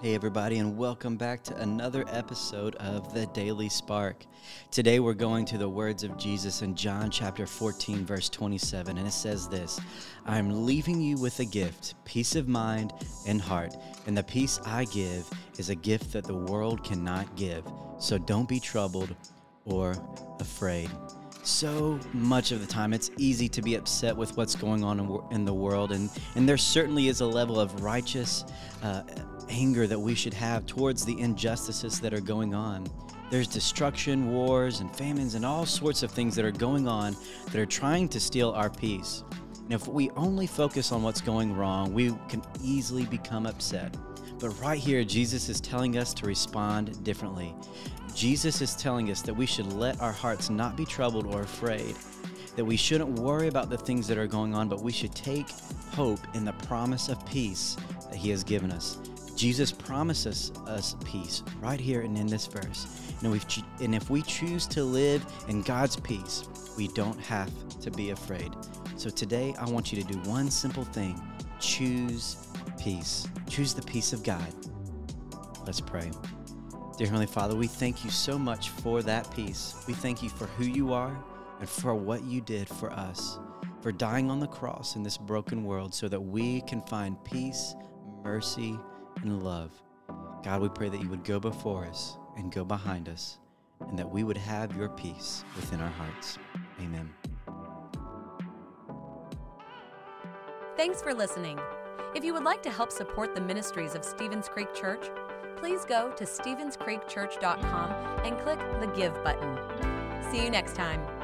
Hey, everybody, and welcome back to another episode of the Daily Spark. Today, we're going to the words of Jesus in John chapter 14, verse 27, and it says this I'm leaving you with a gift, peace of mind and heart, and the peace I give is a gift that the world cannot give. So don't be troubled or afraid so much of the time it's easy to be upset with what's going on in, the world and, and there certainly is a level of righteous uh, anger that we should have towards the injustices that are going on there's destruction wars and famines and all sorts of things that are going on that are trying to steal our peace and if we only focus on what's going wrong we can easily become upset but right here, Jesus is telling us to respond differently. Jesus is telling us that we should let our hearts not be troubled or afraid, that we shouldn't worry about the things that are going on, but we should take hope in the promise of peace that He has given us. Jesus promises us peace right here and in this verse. And if, and if we choose to live in God's peace, we don't have to be afraid. So today, I want you to do one simple thing choose peace. Choose the peace of God. Let's pray. Dear Heavenly Father, we thank you so much for that peace. We thank you for who you are and for what you did for us, for dying on the cross in this broken world so that we can find peace, mercy, and love. God, we pray that you would go before us and go behind us, and that we would have your peace within our hearts. Amen. Thanks for listening. If you would like to help support the ministries of Stevens Creek Church, please go to StevensCreekChurch.com and click the Give button. See you next time.